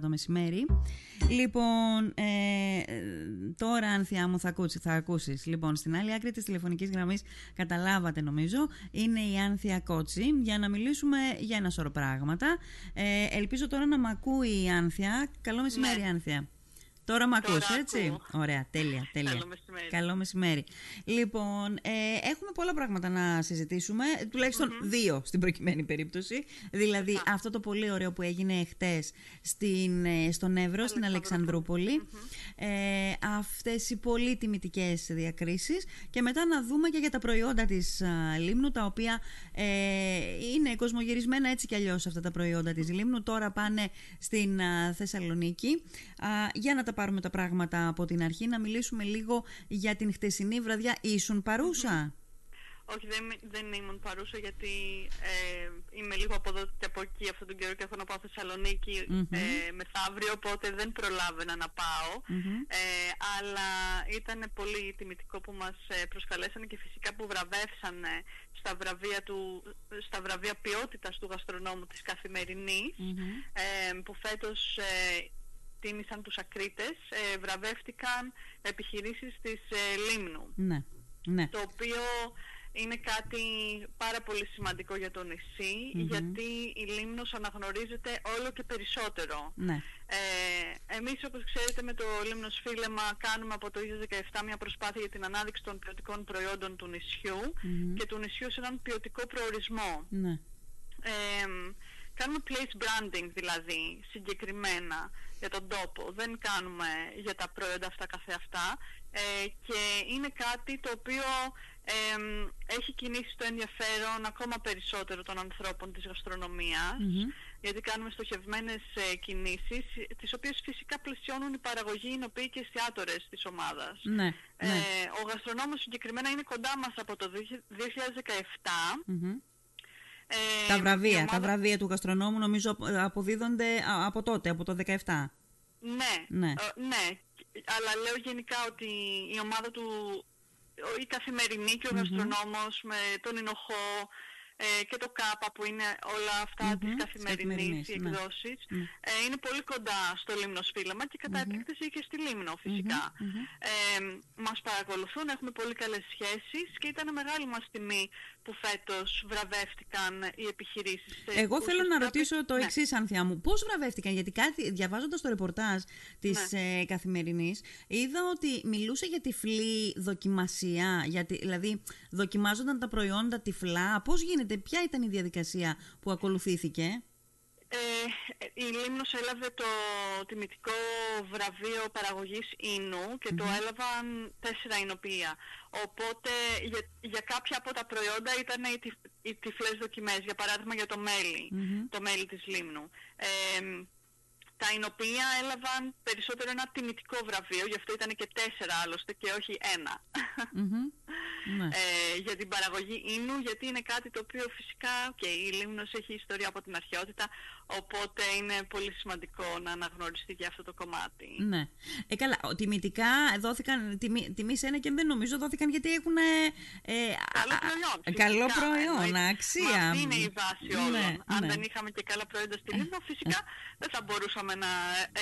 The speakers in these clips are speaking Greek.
το μεσημέρι. Λοιπόν, ε, τώρα Ανθιά μου θα, ακούσει, θα ακούσεις. Λοιπόν, στην άλλη άκρη της τηλεφωνικής γραμμής καταλάβατε νομίζω, είναι η Άνθια Κότσι για να μιλήσουμε για ένα σωρό πράγματα. Ε, ελπίζω τώρα να μ' ακούει η Άνθια. Καλό μεσημέρι ναι. Άνθια. Τώρα με ακούς, έτσι; Ωραία, τέλεια, τέλεια. Καλό μεσημέρι. Καλό μεσημέρι. Λοιπόν, ε, έχουμε πολλά πράγματα να συζητήσουμε, δύο στην προκειμένη περίπτωση. Δηλαδή, αυτό το πολύ ωραίο που έγινε χτες στην, ε, στον Εύρο, στην αλεξανδρουπολη Ε, αυτές οι πολύ τιμητικές διακρίσεις και μετά να δούμε και για τα προϊόντα της Λίμνου, τα οποία ε, είναι κοσμογυρισμένα έτσι κι αλλιώς αυτά τα προϊόντα της Λίμνου. Τώρα πάνε στην Θεσσαλονίκη για να τα πάρουμε τα πράγματα από την αρχή, να μιλήσουμε λίγο για την χτεσινή βραδιά. Ήσουν παρούσα; Όχι, δεν, δεν ήμουν παρούσα γιατί ε, είμαι λίγο από εδώ και από εκεί αυτόν τον καιρό και έχω να πάω Θεσσαλονίκη ε, μεθαύριο, οπότε δεν προλάβαινα να πάω. Ε, αλλά ήταν πολύ τιμητικό που μας ε, προσκαλέσανε και φυσικά που βραβεύσανε στα βραβεία, του, στα βραβεία ποιότητας του γαστρονόμου της καθημερινής, ε, που φέτος τίμησαν τους ακρίτες, ε, βραβεύτηκαν επιχειρήσεις της ε, Λίμνου. Ναι, ναι. Το οποίο είναι κάτι πάρα πολύ σημαντικό για το νησι γιατί η Λίμνος αναγνωρίζεται όλο και περισσότερο. Ναι. Ε, εμείς όπως ξέρετε με το Λίμνος Φίλεμα κάνουμε από το 2017 μια προσπάθεια για την ανάδειξη των ποιοτικών προϊόντων του νησιου και του νησιού σε έναν ποιοτικό προορισμό. Ναι. Ε, κάνουμε place branding δηλαδή συγκεκριμένα για τον τόπο, δεν κάνουμε για τα προϊόντα αυτά καθεαυτά. Ε, και είναι κάτι το οποίο έχει κινήσει το ενδιαφέρον ακόμα περισσότερο των ανθρώπων της γαστρονομιας γιατί κάνουμε στοχευμένες ε, κινήσεις τις οποίες φυσικά πλαισιώνουν η παραγωγή, οι οποίοι και εστιατόρες της ομάδας. Ναι, ε, ναι. Ο γαστρονόμος συγκεκριμένα είναι κοντά μας από το 2017 ε, τα βραβεία, τα βραβεία του γαστρονόμου νομίζω αποδίδονται από τότε, από το 17. Ναι, ναι. Ε, ναι. Αλλά λέω γενικά ότι η ομάδα του, η καθημερινή και ο γαστρονόμος με τον Ινοχώ, ε, και το ΚΑΠΑ που είναι όλα αυτά mm-hmm, της καθημερινής, οι ναι. εκδόσεις, ναι. ε, είναι πολύ κοντά στο Λίμνο Σφύλαμα και κατά επίκταση και στη Λίμνο φυσικά. Ε, μας παρακολουθούν, έχουμε πολύ καλές σχέσεις και ήταν μεγάλη μας τιμή που φέτος βραβεύτηκαν οι επιχειρήσεις. Εγώ θέλω να ρωτήσω το ναι. εξής, Ανθιά μου. Πώς βραβεύτηκαν, γιατί κάτι, διαβάζοντας το ρεπορτάζ της ναι. ε, Καθημερινής, είδα ότι μιλούσε για τυφλή δοκιμασία, γιατί, δηλαδή δοκιμάζονταν τα προϊόντα τυφλά. Πώς γίνεται ποια ήταν η διαδικασία που ακολουθήθηκε; Ε, η Λίμνος έλαβε το τιμητικό βραβείο παραγωγής ίνου και το έλαβαν τέσσερα εινοποιεία. Οπότε για, για κάποια από τα προϊόντα ήταν οι, τυφ, οι τυφλές δοκιμές, για παράδειγμα για το μελι το μέλι της Λίμνου. Ε, τα εινοποιεία έλαβαν περισσότερο ένα τιμητικό βραβείο, γι' αυτό ήταν και τέσσερα άλλωστε και όχι ναι. ε, για την παραγωγή ίνου, γιατί είναι κάτι το οποίο φυσικά και η Λίμνος έχει ιστορία από την αρχαιότητα, οπότε είναι πολύ σημαντικό να αναγνωριστεί για αυτό το κομμάτι. Ναι. Ε, καλά, τιμητικά δόθηκαν, τιμή, τιμή ένα και δεν νομίζω δόθηκαν γιατί έχουν... Ε, καλό προϊόν. καλό προϊόν, αξία. Μα αυτή είναι η βάση όλων. Ναι, Αν ναι. δεν είχαμε και καλά προϊόντα στη Λίμνο, φυσικά δεν θα μπορούσαμε να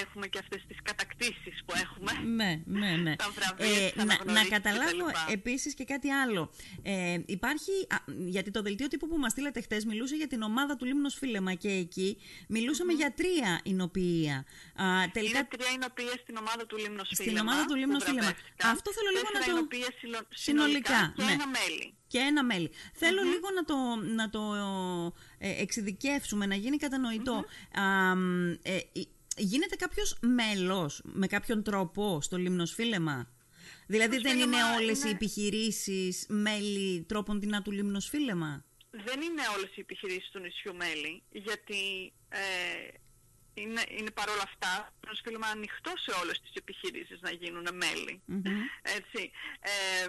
έχουμε και αυτές τις κατακτήσεις που έχουμε. Ναι, ναι, ναι. ε, να, να καταλάβω επίσης και κάτι άλλο. Ε, υπάρχει, γιατί το δελτίο τύπου που μας στείλατε χτες μιλούσε για την ομάδα του Λίμνος Φίλεμα και εκεί μιλούσαμε για τρία εινοποιεία. τελικά... Είναι τρία εινοποιεία στην ομάδα του Λίμνος Φίλεμα. Στην ομάδα του Λίμνος Φίλεμα. Αυτό θέλω λίγο να το... συνολικά και ναι. ένα μέλι. Και ένα μέλι. Θέλω λίγο να το, να το ε, εξειδικεύσουμε, να γίνει κατανοητό. ε, γίνεται κάποιος μέλος με κάποιον τρόπο στο λιμνοσφίλεμα. Δηλαδή δεν είναι όλες οι επιχειρήσεις μέλη τρόπον την του λιμνοσφίλεμα. Δεν είναι όλες οι επιχειρήσεις του νησιού μέλη, γιατί ε, είναι, είναι παρόλα αυτά το λιμνοσφίλεμα ανοιχτό σε όλες τις επιχειρήσεις να γίνουν μέλη. Έτσι. Ε,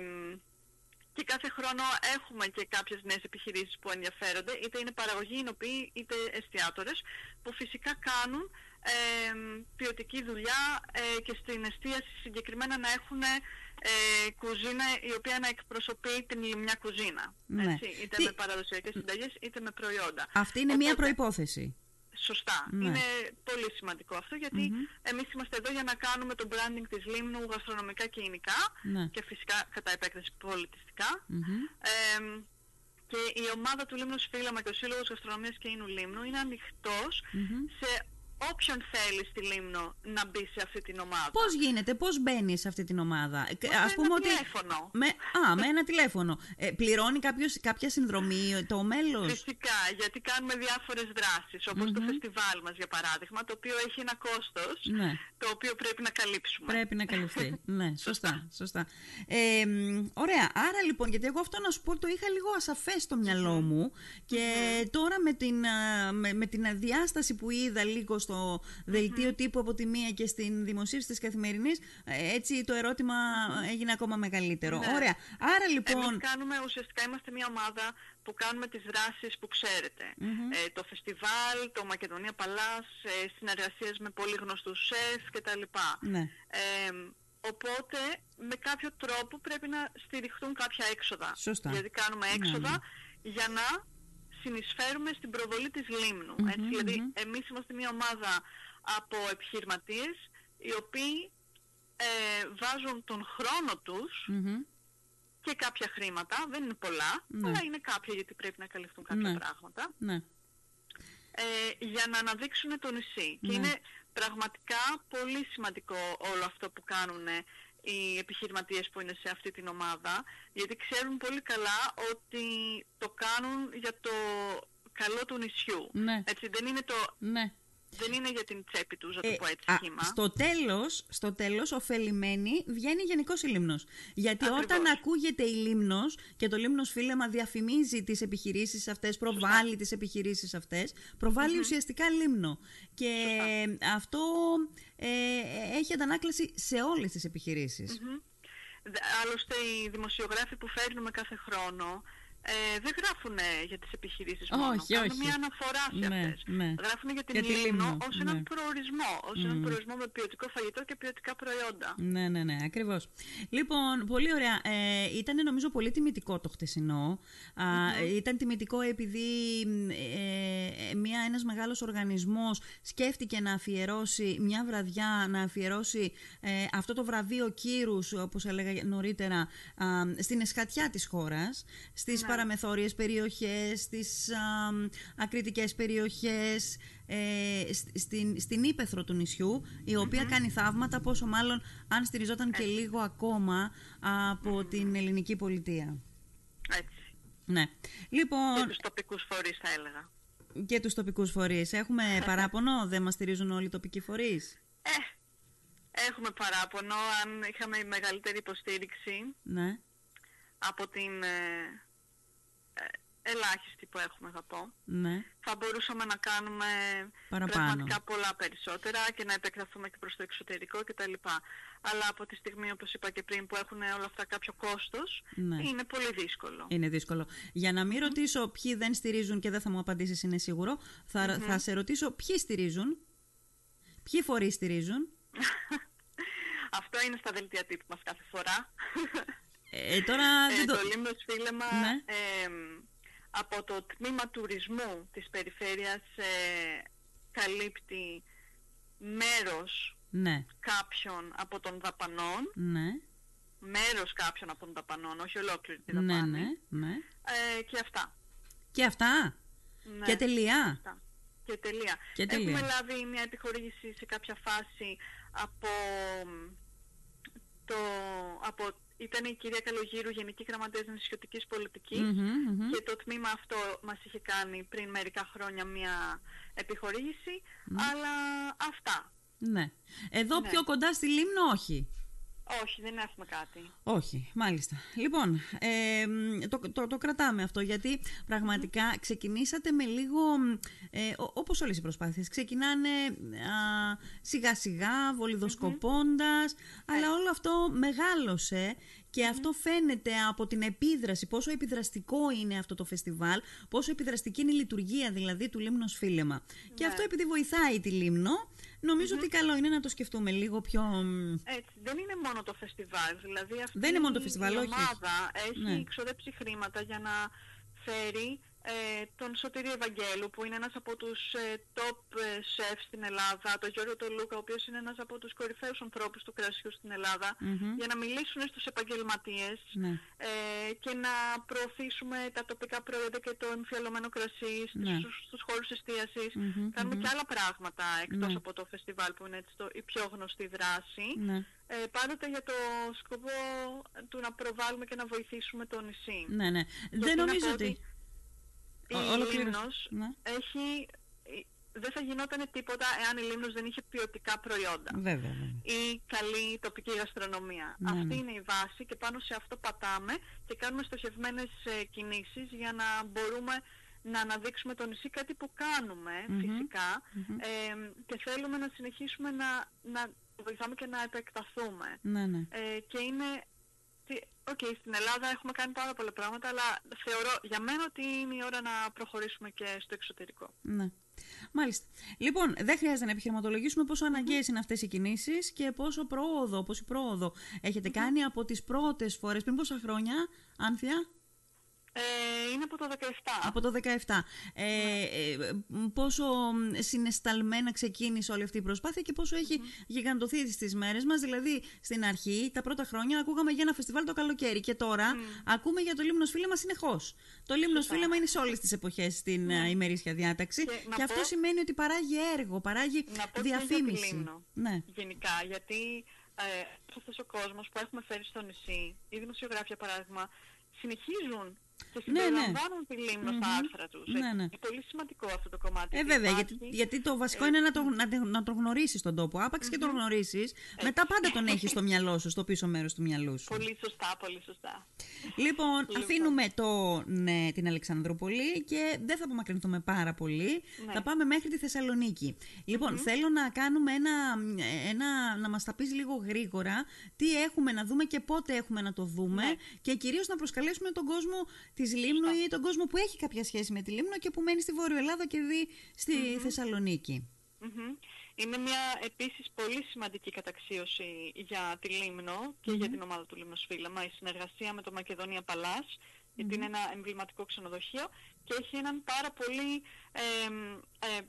και κάθε χρόνο έχουμε και κάποιες νέες επιχειρήσεις που ενδιαφέρονται, είτε είναι παραγωγή, εινοποιοί, είτε εστιατόρες, που φυσικά κάνουν ε, ποιοτική δουλειά ε, και στην εστίαση συγκεκριμένα να έχουν ε, κουζίνα η οποία να εκπροσωπεί την λιμιά κουζίνα. Ναι. Έτσι, είτε με παραδοσιακές συνταγές είτε με προϊόντα. Αυτή είναι μία προϋπόθεση. σωστά. Ναι. Είναι πολύ σημαντικό αυτό γιατί εμείς είμαστε εδώ για να κάνουμε το branding της Λίμνου γαστρονομικά και ινικά Ναι. και φυσικά κατά επέκταση πολιτιστικά. Μμμ. Ε, και η ομάδα του Λίμνου Σφύλαμα και ο Σύλλογος Γαστρονομίας και Ίνου Λίμνου είναι ανοιχτός Μμμ. σε όποιον θέλεις στη Λίμνο να μπει σε αυτή την ομάδα. Πώς γίνεται, πώς μπαίνει σε αυτή την ομάδα; Ε, Με Ας ένα πούμε ότι... τηλέφωνο. Με, α, με ένα τηλέφωνο. Ε, πληρώνει κάποιος, κάποια συνδρομή το μέλος; Φυσικά, γιατί κάνουμε διάφορες δράσεις, όπως το φεστιβάλ μας για παράδειγμα, το οποίο έχει ένα κόστος, Ναι. το οποίο πρέπει να καλύψουμε. Πρέπει να καλυφθεί. ναι, σωστά. σωστά. Ε, μ, ωραία. Άρα λοιπόν, γιατί εγώ αυτό να σου πω το είχα λίγο ασαφές στο μυαλό μου και τώρα με την, α, με, με την αδιάσταση που είδα λίγο στο δελτίο τύπου από τη μία και στην δημοσίευση της καθημερινής, ε, έτσι το ερώτημα έγινε ακόμα μεγαλύτερο. Ναι. Ωραία. Άρα λοιπόν... Εμείς κάνουμε, ουσιαστικά είμαστε μια ομάδα που κάνουμε τις δράσεις που ξέρετε. Ε, το φεστιβάλ, το Μακεδονία Παλάς, ε, συνεργασίες με πολύ γνωστούς σεφ κτλ. Ναι. Ε, οπότε με κάποιο τρόπο πρέπει να στηριχτούν κάποια έξοδα. Σωστά. Γιατί κάνουμε Ναι, έξοδα για να συνεισφέρουμε στην προβολή της λιμνου Έτσι, δηλαδή εμείς είμαστε μια ομάδα από επιχειρηματίες οι οποίοι ε, βάζουν τον χρόνο τους Μμμ. και κάποια χρήματα, δεν είναι πολλά, Ναι. αλλά είναι κάποια γιατί πρέπει να καλυφθούν κάποια Ναι. πράγματα, Ναι. ε, για να αναδείξουν το νησί. Και Ναι. είναι πραγματικά πολύ σημαντικό όλο αυτό που κάνουν οι επιχειρηματίες που είναι σε αυτή την ομάδα, γιατί ξέρουν πολύ καλά ότι το κάνουν για το καλό του νησιού. Ναι. Έτσι, δεν είναι, το, Ναι. Δεν είναι για την τσέπη τους, να το Ε, πω έτσι α, σχήμα. στο τέλος, στο τέλος ωφελημένη βγαίνει γενικός η Λίμνος. Γιατί Ακριβώς. όταν ακούγεται η Λίμνος και το Λίμνος Φίλεμα διαφημίζει τις επιχειρήσεις αυτές, προβάλλει τις επιχειρήσεις αυτές, προβάλλει ουσιαστικά Λίμνο. Και αυτό ε, έχει αντανάκλαση σε όλες τις επιχειρήσεις. Μμμ. Δε- Άλλωστε οι δημοσιογράφοι που φέρνουμε κάθε χρόνο ε, δεν γράφουν για τις επιχειρήσεις μόνο. Όχι, Κάνουν όχι. μια αναφορά σε Ναι, αυτές. ναι. Γράφουν για την Για τη Λίμνο Λίμνο, ως ναι. έναν προορισμό. Ως έναν προορισμό με ποιοτικό φαγητό και ποιοτικά προϊόντα. Ναι, ναι, ναι, ακριβώς. Λοιπόν, πολύ ωραία. Ε, ήταν νομίζω πολύ τιμητικό το χτεσινό. Α, Ήταν τιμητικό επειδή ε, ε, μια, ένας μεγάλος οργανισμός σκέφτηκε να αφιερώσει μια βραδιά, να αφιερώσει ε, αυτό το βραβείο κύρους, όπως έλεγα νωρίτερα, α, στην εσχατιά της χώρας, στις παραμεθόριες περιοχές, στις α, ακριτικές περιοχές, ε, σ- στην, στην ύπεθρο του νησιού, η οποία κάνει θαύματα, πόσο μάλλον αν στηριζόταν και λίγο ακόμα από την ελληνική πολιτεία. Έτσι. Ναι. Και Λοιπόν, τους τοπικούς φορείς θα έλεγα. και τους τοπικούς φορείς. Έχουμε παράπονο, δεν μας στηρίζουν όλοι οι τοπικοί φορείς; Ε, έχουμε παράπονο αν είχαμε μεγαλύτερη υποστήριξη Ναι. από την ε, ε, ελάχιστη που έχουμε θα πω. Ναι. θα μπορούσαμε να κάνουμε Παραπάνω. πραγματικά πολλά περισσότερα και να επεκταθούμε και προς το εξωτερικό κτλ. Αλλά από τη στιγμή, όπως είπα και πριν, που έχουν όλα αυτά κάποιο κόστος, Ναι. είναι πολύ δύσκολο. Είναι δύσκολο. Για να μην ρωτήσω ποιοι δεν στηρίζουν και δεν θα μου απαντήσεις είναι σίγουρο, θα, θα σε ρωτήσω ποιοι στηρίζουν, ποιοι φορείς στηρίζουν. Αυτό είναι στα δελτία τύπου μας κάθε φορά. Ε, τώρα Ε, δεν το... το Λίμνος Φίλεμα Ναι. ε, από το τμήμα τουρισμού της περιφέρειας ε, καλύπτει μέρος Ναι, κάποιων από των δαπανών, ναι, μέρος κάποιων από των δαπανών, όχι ολόκληρη τη ναι, δαπάνη. ναι, ναι. Ε, και αυτά. Και αυτά. Ναι. Και τελεία. Αυτά. Και τελεία. Και τελεία. Έχουμε λάβει μια επιχορήγηση σε κάποια φάση από μ, το... Από, ήταν η κυρία Καλογύρου, Γενική Γραμματέας Νησιωτικής Πολιτικής Μμμ, μμμ. και το τμήμα αυτό μας είχε κάνει πριν μερικά χρόνια μια επιχορήγηση, αλλά αυτά. Ναι. Εδώ Ναι. πιο κοντά στη Λίμνο όχι. Όχι, δεν έχουμε κάτι. Όχι, μάλιστα. Λοιπόν, ε, μ, το, το, το κρατάμε αυτό γιατί πραγματικά ξεκινήσατε με λίγο, ε, ο- όπως όλες οι προσπάθειες, ξεκινάνε α, σιγά σιγά, βολιδοσκοπώντας, αλλά όλο αυτό μεγάλωσε και αυτό φαίνεται από την επίδραση, πόσο επιδραστικό είναι αυτό το φεστιβάλ, πόσο επιδραστική είναι η λειτουργία δηλαδή του Λίμνος Φίλεμα. Και αυτό επειδή βοηθάει τη Λίμνο, νομιζω ότι καλό είναι να το σκεφτούμε λίγο πιο... μ, Έτσι, δεν είναι μόνο το φεστιβάλ. Δηλαδή αυτή Δεν είναι μόνο το φεστιβάλ, η όχι, όχι. ομάδα έχει Ναι. ξοδέψει χρήματα για να φέρει ε, τον Σωτήρη Ευαγγέλου που είναι ένας από τους ε, top ε, chefs στην Ελλάδα, τον Γιώργο Τολούκα ο οποίος είναι ένας από τους κορυφαίους ανθρώπους του κρασιού στην ελλαδα για να μιλήσουν στους επαγγελματίες Ναι. ε, και να προωθήσουμε τα τοπικά προϊόντα και το εμφιαλωμένο κρασί στους, Ναι. στους, στους χώρους εστίασης. Μμμ, Κάνουμε μμμ. και άλλα πράγματα εκτός Ναι. από το φεστιβάλ που είναι έτσι το, η πιο γνωστή δράση. Ναι. Ε, πάντοτε για το σκοπό του να προβάλλουμε και να βοηθήσουμε το νησί. Ναι, ναι. Δεν Γιατί να νομίζω πω ότι. Η Ο- ολοκλήρωσε. Λίμνος Ναι. έχει... Δεν θα γινόταν τίποτα εάν η Λίμνος δεν είχε ποιοτικά προϊόντα Βέβαια, βέβαια. ή καλή τοπική γαστρονομία. Ναι, Αυτή ναι. είναι η βάση και πάνω σε αυτό πατάμε και κάνουμε στοχευμένες ε, κινήσεις για να μπορούμε να αναδείξουμε το νησί, κάτι που κάνουμε Μμμ, φυσικά μμμ. ε, και θέλουμε να συνεχίσουμε να, να βοηθάμε και να επεκταθούμε. Ναι, ναι. Ε, και είναι... τι- Οκ, στην Ελλάδα έχουμε κάνει πάρα πολλά πράγματα, αλλά θεωρώ για μένα ότι είναι η ώρα να προχωρήσουμε και στο εξωτερικό. Ναι. Μάλιστα. Λοιπόν, δεν χρειάζεται να επιχειρηματολογήσουμε πόσο αναγκαίες είναι αυτές οι κινήσεις και πόσο πρόοδο, πόση πρόοδο έχετε κάνει από τις πρώτες φορές, πριν πόσα χρόνια, Άνθεια, Ε, είναι από το 17. από το 17. Ε, ε, πόσο συναισθαλμένα ξεκίνησε όλη αυτή η προσπάθεια και πόσο έχει γιγαντωθεί στις μέρες μας. Δηλαδή, στην αρχή, τα πρώτα χρόνια, ακούγαμε για ένα φεστιβάλ το καλοκαίρι και τώρα ακούμε για το Λίμνος Φίλεμα συνεχώς. Το Λίμνος Σωστά. Φίλεμα είναι σε όλες τις εποχές στην ε, ημερήσια διάταξη Και και, να αυτό πω- σημαίνει ότι παράγει έργο, παράγει Να πω και για τη διαφήμιση. Λίμνο. Ναι. Γενικά, γιατί ε, αυτός ο κόσμος που έχουμε φέρει στο νησί, οι δημοσιογράφοι για παράδειγμα, συνεχίζουν και Ναι, ναι. συμπεριλαμβάνουν τη Λίμνο στα Μμμ. άρθρα τους. Ναι, Ε, ναι. Είναι πολύ σημαντικό αυτό το κομμάτι. Ε, ότι βέβαια, υπάρχει- γιατί, γιατί το βασικό ε, είναι να το, να, το- να το γνωρίσεις τον τόπο. Άπαξ και τον γνωρίσεις, μετά πάντα τον έχεις στο μυαλό σου, στο πίσω μέρος του μυαλού σου. Πολύ σωστά, πολύ σωστά. Λοιπόν, αφήνουμε το, ναι, την Αλεξανδρούπολη και δεν θα απομακρυνθούμε πάρα πολύ. Ναι. Θα πάμε μέχρι τη θεσσαλονικη Λοιπόν, θέλω να κάνουμε ένα, ένα να μας τα πεις λίγο γρήγορα τι έχουμε να δούμε και πότε έχουμε να το δούμε Ναι. και κυρίως να προσκαλέσουμε τον κόσμο της Λίμνου ή τον κόσμο που έχει κάποια σχέση με τη Λίμνο και που μένει στη Βόρειο Ελλάδα και δει στη Θεσσαλονίκη. Μμμ. Είναι μια επίσης πολύ σημαντική καταξίωση για τη Λίμνο και για την ομάδα του Λίμνος Φύλαμα, η συνεργασία με το Μακεδονία Παλάς, γιατί είναι ένα εμβληματικό ξενοδοχείο και έχει έναν πάρα πολύ ε, ε,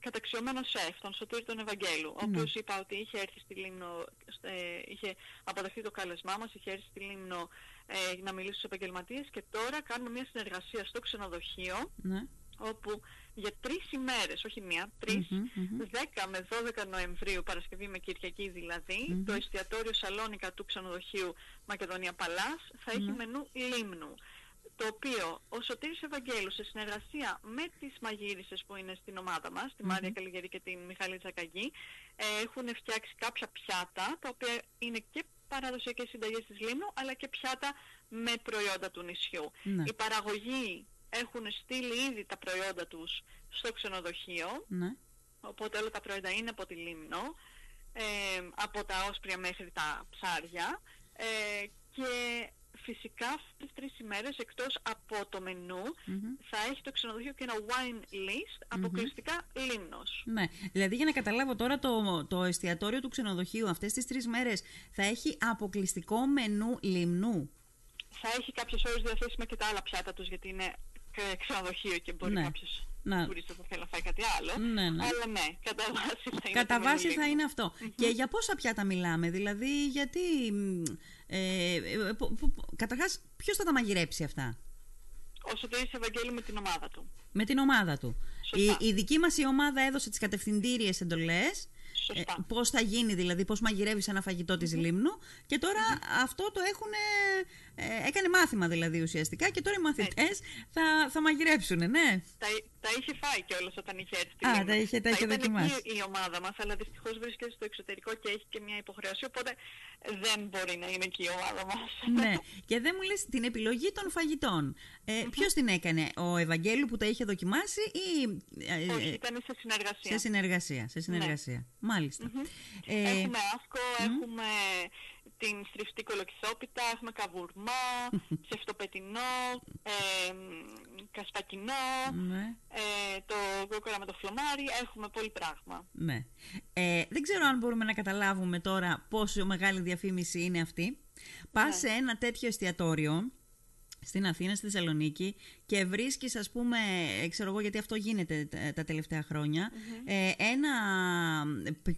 καταξιωμένο σεφ, τον Σωτήρη τον Ευαγγέλου, ο οποίος είπα ότι είχε έρθει στη Λίμνο, ε, είχε αποδεχτεί το κάλεσμά μας, είχε έρθει στη Λίμνο ε, να μιλήσει στους επαγγελματίες και τώρα κάνουμε μια συνεργασία στο ξενοδοχείο. Ναι. Όπου για τρεις ημέρες, όχι μία, τρεις, Μμμ, μμμ. 10 με 12 Νοεμβρίου, Παρασκευή με Κυριακή δηλαδή, το εστιατόριο Σαλόνικα του ξενοδοχείου Μακεδονία Παλάς θα έχει μενού λίμνου. Το οποίο ο Σωτήρης Ευαγγέλου σε συνεργασία με τις μαγείρισες που είναι στην ομάδα μας, τη Μάρια Καλιγερή και την Μιχαλή Τζακαγή, ε, έχουν φτιάξει κάποια πιάτα, τα οποία είναι και παραδοσιακές συνταγές της Λίμνου, αλλά και πιάτα με προϊόντα του νησιού. Ναι. Η παραγωγή έχουν στείλει ήδη τα προϊόντα τους στο ξενοδοχείο, Ναι. οπότε όλα τα προϊόντα είναι από τη Λίμνο, ε, από τα όσπρια μέχρι τα ψάρια ε, και φυσικά αυτές τις τρεις ημέρες εκτός από το μενου θα έχει το ξενοδοχείο και ένα wine list αποκλειστικά Λίμνος. Ναι, δηλαδή για να καταλάβω τώρα το, το εστιατόριο του ξενοδοχείου αυτές τις τρεις μέρες θα έχει αποκλειστικό μενού λιμνού. Θα έχει κάποιες ώρες διαθέσιμα και τα άλλα πιάτα τους γιατί είναι ε, ξενοδοχείο και μπορεί Ναι. κάποιος Να. τουρίστας να θέλει να φάει κάτι άλλο. Ναι, ναι. Αλλά ναι, κατά βάση θα είναι Κατά το μενού βάση θα Λίμνου. είναι αυτό. Και για πόσα πιάτα μιλάμε, δηλαδή γιατί... μ, Ε, ε, πο- πο- πο- καταρχάς, ποιος θα τα μαγειρέψει αυτά; Ο Σωτήρης Ευαγγέλου με την ομάδα του. με την ομάδα του. Η, Σωστά. η δική μας η ομάδα έδωσε τις κατευθυντήριες εντολές Σωστά. Ε, πώς θα γίνει δηλαδή, πώς μαγειρεύεις ένα φαγητό της Λίμνου και τώρα αυτό το έχουν, ε, έκανε μάθημα δηλαδή ουσιαστικά και τώρα οι μαθητές θα, θα μαγειρέψουν, ναι. Τα, τα είχε φάει κιόλας όταν είχε έρθει στη Α, Λίμνο. τα είχε- τα Θα είχε ήταν δοκιμάσει. εκεί η ομάδα μας, αλλά δυστυχώς βρίσκεται στο εξωτερικό και έχει και μια υποχρέωση, οπότε δεν μπορεί να είναι εκεί η ομάδα μας. ναι. Και δεν μου λες την επιλογή των φαγητών. Ε, ποιος την έκανε, ο Ευαγγέλου που τα είχε δοκιμάσει ή ε, Όχι, ε, ήταν σε συνεργασία. σε συνεργασία. Σε συνεργασία. Μάλιστα. Ε, Έχουμε άσκο, έχουμε την στριφτή κολοκυθόπιτα, έχουμε καβουρμά, ψευτοπετινό, ε, κασπακινό, ναι. ε, το γκόκορα με το φλωμάρι, έχουμε πολύ πράγμα. Ναι. Ε, δεν ξέρω αν μπορούμε να καταλάβουμε τώρα πόσο μεγάλη διαφήμιση είναι αυτή. Πας Ναι. σε ένα τέτοιο εστιατόριο στην Αθήνα, στη Θεσσαλονίκη και βρίσκεις ας πούμε, ξέρω εγώ γιατί αυτό γίνεται τα τελευταία ε, ένα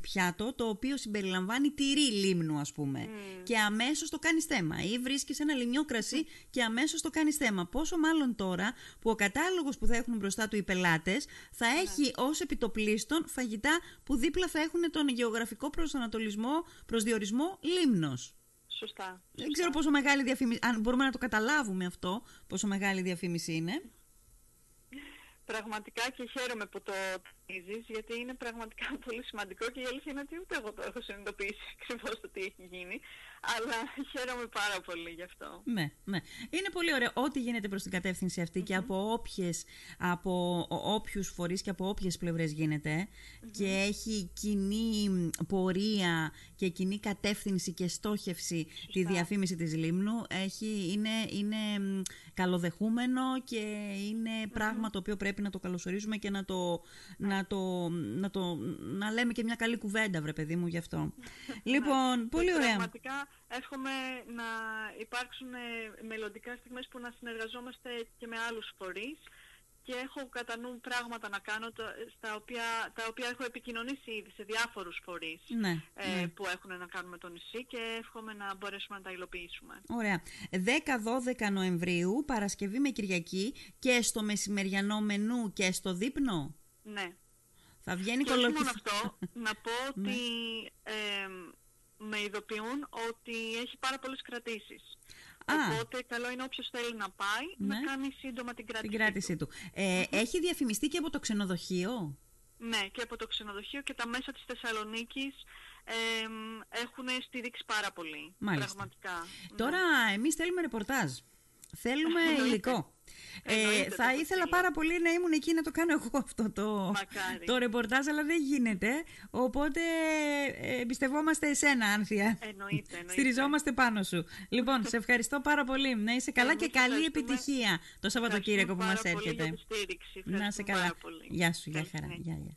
πιάτο το οποίο συμπεριλαμβάνει τυρί λίμνου ας πούμε και αμέσως το κάνεις θέμα ή βρίσκεις ένα λιμιό κρασί και αμέσως το κάνεις θέμα. Πόσο μάλλον τώρα που ο κατάλογος που θα έχουν μπροστά του οι πελάτες θα ναι. έχει ως επιτοπλίστων φαγητά που δίπλα θα έχουν τον γεωγραφικό προσανατολισμό, προσδιορισμό λίμνος. Σωστά. Δεν ξέρω πόσο μεγάλη διαφήμιση. Αν μπορούμε να το καταλάβουμε αυτό, πόσο μεγάλη διαφήμιση είναι. Πραγματικά και χαίρομαι που το τονίζεις, γιατί είναι πραγματικά πολύ σημαντικό και η αλήθεια είναι ότι ούτε εγώ το έχω συνειδητοποιήσει ακριβώ το τι έχει γίνει αλλά χαίρομαι πάρα πολύ γι' αυτό. Ναι, ναι. Είναι πολύ ωραίο ό,τι γίνεται προς την κατεύθυνση και από, όποιες, από όποιους φορείς και από όποιες πλευρές γίνεται και έχει κοινή πορεία και κοινή κατεύθυνση και στόχευση τη διαφήμιση της Λίμνου έχει, είναι, είναι καλοδεχούμενο και είναι πράγμα το οποίο πρέπει να το καλωσορίζουμε και να το, να το, να το να λέμε και μια καλή κουβέντα βρε παιδί μου γι' αυτό. λοιπόν, πολύ ωραία. Πραγματικά εύχομαι να υπάρξουν ε, μελλοντικά στιγμές που να συνεργαζόμαστε και με άλλους φορείς και έχω κατά νου πράγματα να κάνω στα οποία, τα οποία έχω επικοινωνήσει ήδη σε διάφορους φορείς ναι, ε, ναι. που έχουν να κάνουν με το νησί και εύχομαι να μπορέσουμε να τα υλοποιήσουμε. Ωραία. 10-12 Νοεμβρίου, Παρασκευή με Κυριακή και στο μεσημεριανό μενού και στο δείπνο; Ναι. Θα βγαίνει και όχι μόνο αυτό, να πω ότι ε, με ειδοποιούν ότι έχει πάρα πολλές κρατήσεις. Οπότε καλό είναι όποιος θέλει να πάει να ναι. κάνει σύντομα την κράτηση, την κράτησή του. Ε, Έχει διαφημιστεί και από το ξενοδοχείο; Ναι, και από το ξενοδοχείο και τα μέσα της Θεσσαλονίκης ε, έχουν στηρίξει πάρα πολύ. Μάλιστα. Πραγματικά. Τώρα εμείς θέλουμε ρεπορτάζ. Θέλουμε υλικό. Ε, θα ήθελα πάρα πολύ να ήμουν εκεί να το κάνω εγώ αυτό το, το ρεπορτάζ, αλλά δεν γίνεται. Οπότε ε, εμπιστευόμαστε εσένα, Άνθια. Εννοείται, εννοείται. Στηριζόμαστε πάνω σου. Λοιπόν, σε ευχαριστώ πάρα πολύ. Να είσαι καλά και καλή επιτυχία το Σαββατοκύριακο που μας έρχεται. Να σε καλά. Γεια σου, γεια χαρά. Γεια, γεια.